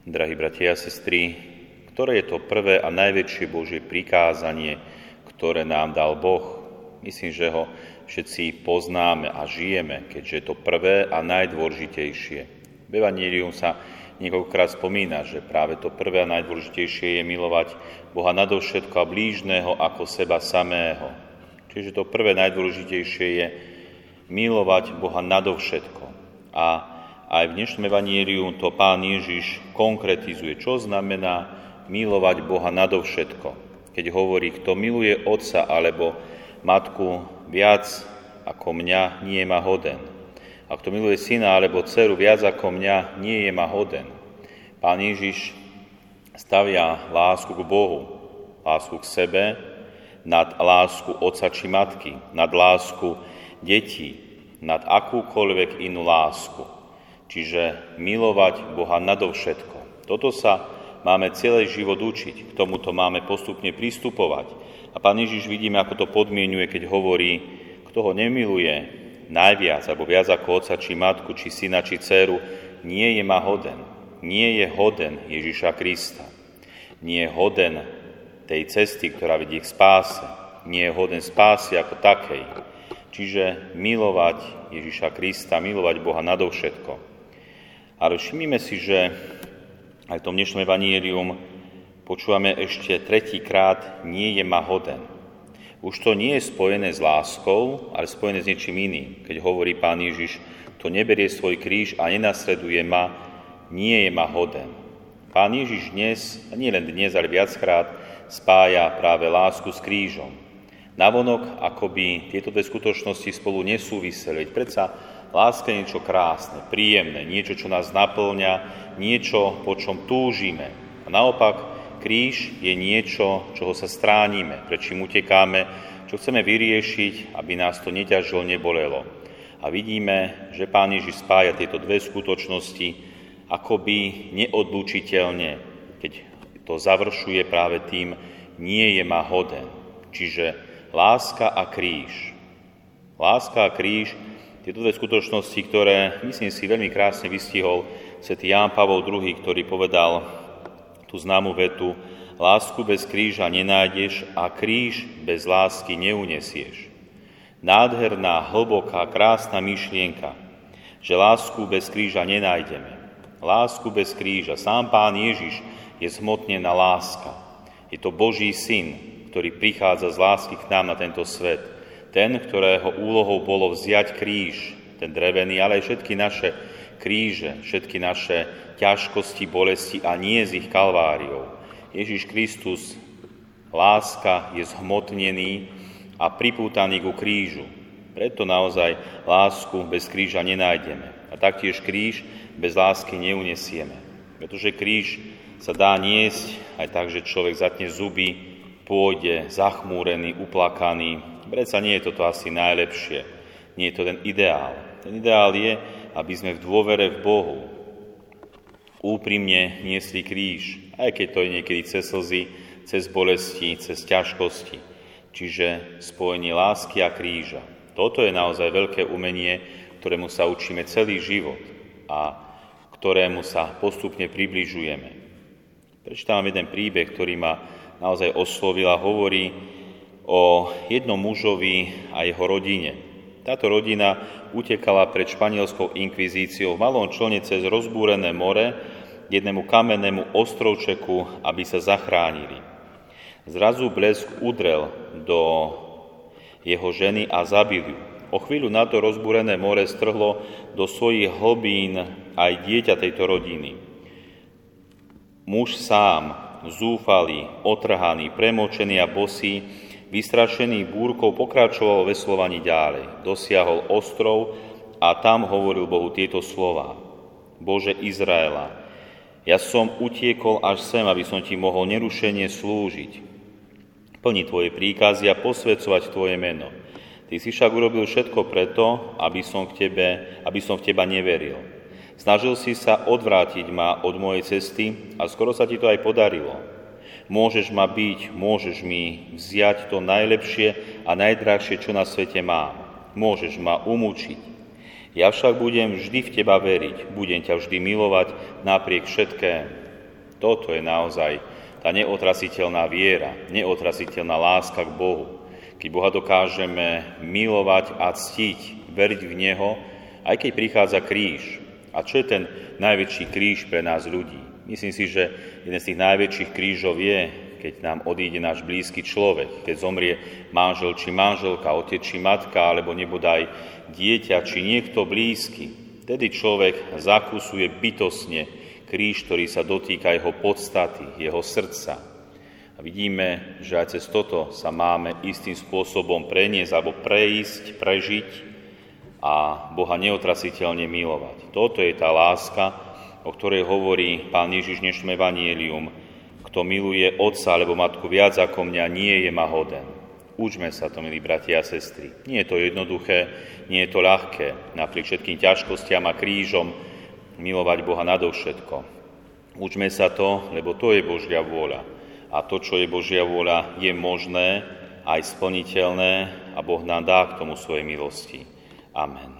Drahí bratia a sestry, ktoré je to prvé a najväčšie Božie prikázanie, ktoré nám dal Boh? Myslím, že ho všetci poznáme a žijeme, keďže je to prvé a najdôležitejšie. V Evangelium sa niekoľkokrát spomína, že práve to prvé a najdôležitejšie je milovať Boha nadovšetko a blížneho ako seba samého. Čiže to prvé najdôležitejšie je milovať Boha nadovšetko. A aj v dnešnom evaníliu to pán Ježiš konkretizuje, čo znamená milovať Boha nadovšetko. Keď hovorí, kto miluje otca alebo matku viac ako mňa, nie je ma hoden. A kto miluje syna alebo dceru viac ako mňa, nie je ma hoden. Pán Ježiš stavia lásku k Bohu, lásku k sebe, nad lásku otca či matky, nad lásku detí, nad akúkoľvek inú lásku. Čiže milovať Boha nadovšetko. Toto sa máme celý život učiť, k tomuto máme postupne pristupovať. A pán Ježiš vidíme, ako to podmienuje, keď hovorí, kto ho nemiluje najviac, alebo viac ako oca, či matku, či syna, či dceru, nie je ma hoden. Nie je hoden Ježiša Krista. Nie je hoden tej cesty, ktorá vedie k spáse. Nie je hoden spásy ako takej. Čiže milovať Ježiša Krista, milovať Boha nadovšetko. Ale všimnime si, že aj v tom dnešnom evanílium počúvame ešte tretíkrát nie je ma hoden. Už to nie je spojené s láskou, ale spojené s niečím iným. Keď hovorí pán Ježiš, to neberie svoj kríž a nenasleduje ma, nie je ma hoden. Pán Ježiš dnes, a nie len dnes, ale viackrát, spája práve lásku s krížom. Navonok, akoby tieto dve skutočnosti spolu nesúviseli. Predsa láska je niečo krásne, príjemné, niečo, čo nás naplňa, niečo, po čom túžime. A naopak, kríž je niečo, čoho sa stránime, pred čím utekáme, čo chceme vyriešiť, aby nás to neťažilo, nebolelo. A vidíme, že Pán Ježiš spája tieto dve skutočnosti akoby neodlučiteľne, keď to završuje práve tým, nie je ma hoden. Čiže láska a kríž. Láska a kríž, tieto dve skutočnosti, ktoré, myslím si, veľmi krásne vystihol svätý Ján Pavol II, ktorý povedal tú známu vetu, lásku bez kríža nenájdeš a kríž bez lásky neunesieš. Nádherná, hlboká, krásna myšlienka, že lásku bez kríža nenájdeme. Lásku bez kríža. Sám Pán Ježiš je zhmotnená láska. Je to Boží syn, ktorý prichádza z lásky k nám na tento svet. Ten, ktorého úlohou bolo vziať kríž, ten drevený, ale aj všetky naše kríže, všetky naše ťažkosti, bolesti a nie z ich kalváriou. Ježiš Kristus, láska, je zhmotnený a pripútaný ku krížu. Preto naozaj lásku bez kríža nenájdeme. A taktiež kríž bez lásky neunesieme. Pretože kríž sa dá niesť aj tak, že človek zatne zuby, pôjde zachmúrený, uplakaný. Predsa nie je toto asi najlepšie. Nie je to ten ideál. Ten ideál je, aby sme v dôvere v Bohu úprimne niesli kríž, aj keď to je niekedy cez slzy, cez bolesti, cez ťažkosti. Čiže spojenie lásky a kríža. Toto je naozaj veľké umenie, ktorému sa učíme celý život a ktorému sa postupne približujeme. Prečítam jeden príbeh, ktorý ma naozaj oslovila, hovorí o jednom mužovi a jeho rodine. Táto rodina utekala pred španielskou inkvizíciou v malom člne cez rozbúrené more jednému kamennému ostrovčeku, aby sa zachránili. Zrazu blesk udrel do jeho ženy a zabil ju. O chvíľu na to rozbúrené more strhlo do svojich hlbín aj dieťa tejto rodiny. Muž sám zúfalý, otrhaný, premočený a bosý, vystrašený búrkou pokračoval ve slovaní ďalej. Dosiahol ostrov a tam hovoril Bohu tieto slova. Bože Izraela, ja som utiekol až sem, aby som ti mohol nerušenie slúžiť. Plni tvoje príkazy a posvedcovať tvoje meno. Ty si však urobil všetko preto, aby som, k tebe, aby som v teba neveril. Snažil si sa odvrátiť ma od mojej cesty a skoro sa ti to aj podarilo. Môžeš ma byť, môžeš mi vziať to najlepšie a najdrahšie, čo na svete mám. Môžeš ma umúčiť. Ja však budem vždy v teba veriť, budem ťa vždy milovať napriek všetkému. Toto je naozaj tá neotrasiteľná viera, neotrasiteľná láska k Bohu. Keď Boha dokážeme milovať a ctiť, veriť v Neho, aj keď prichádza kríž. A čo je ten najväčší kríž pre nás ľudí? Myslím si, že jeden z tých najväčších krížov je, keď nám odíde náš blízky človek, keď zomrie manžel či manželka, otec či matka, alebo nebodaj dieťa či niekto blízky. Tedy človek zakusuje bytosne kríž, ktorý sa dotýka jeho podstaty, jeho srdca. A vidíme, že aj cez toto sa máme istým spôsobom preniesť alebo prejsť, prežiť a Boha neotrasiteľne milovať. Toto je tá láska, o ktorej hovorí pán Ježiš dnešnom evanielium. Kto miluje otca alebo matku viac ako mňa, nie je ma hoden. Učme sa to, milí bratia a sestry. Nie je to jednoduché, nie je to ľahké, napriek všetkým ťažkostiam a krížom, milovať Boha nadovšetko. Učme sa to, lebo to je Božia vôľa. A to, čo je Božia vôľa, je možné, aj splniteľné a Boh nám dá k tomu svojej milosti. Amen.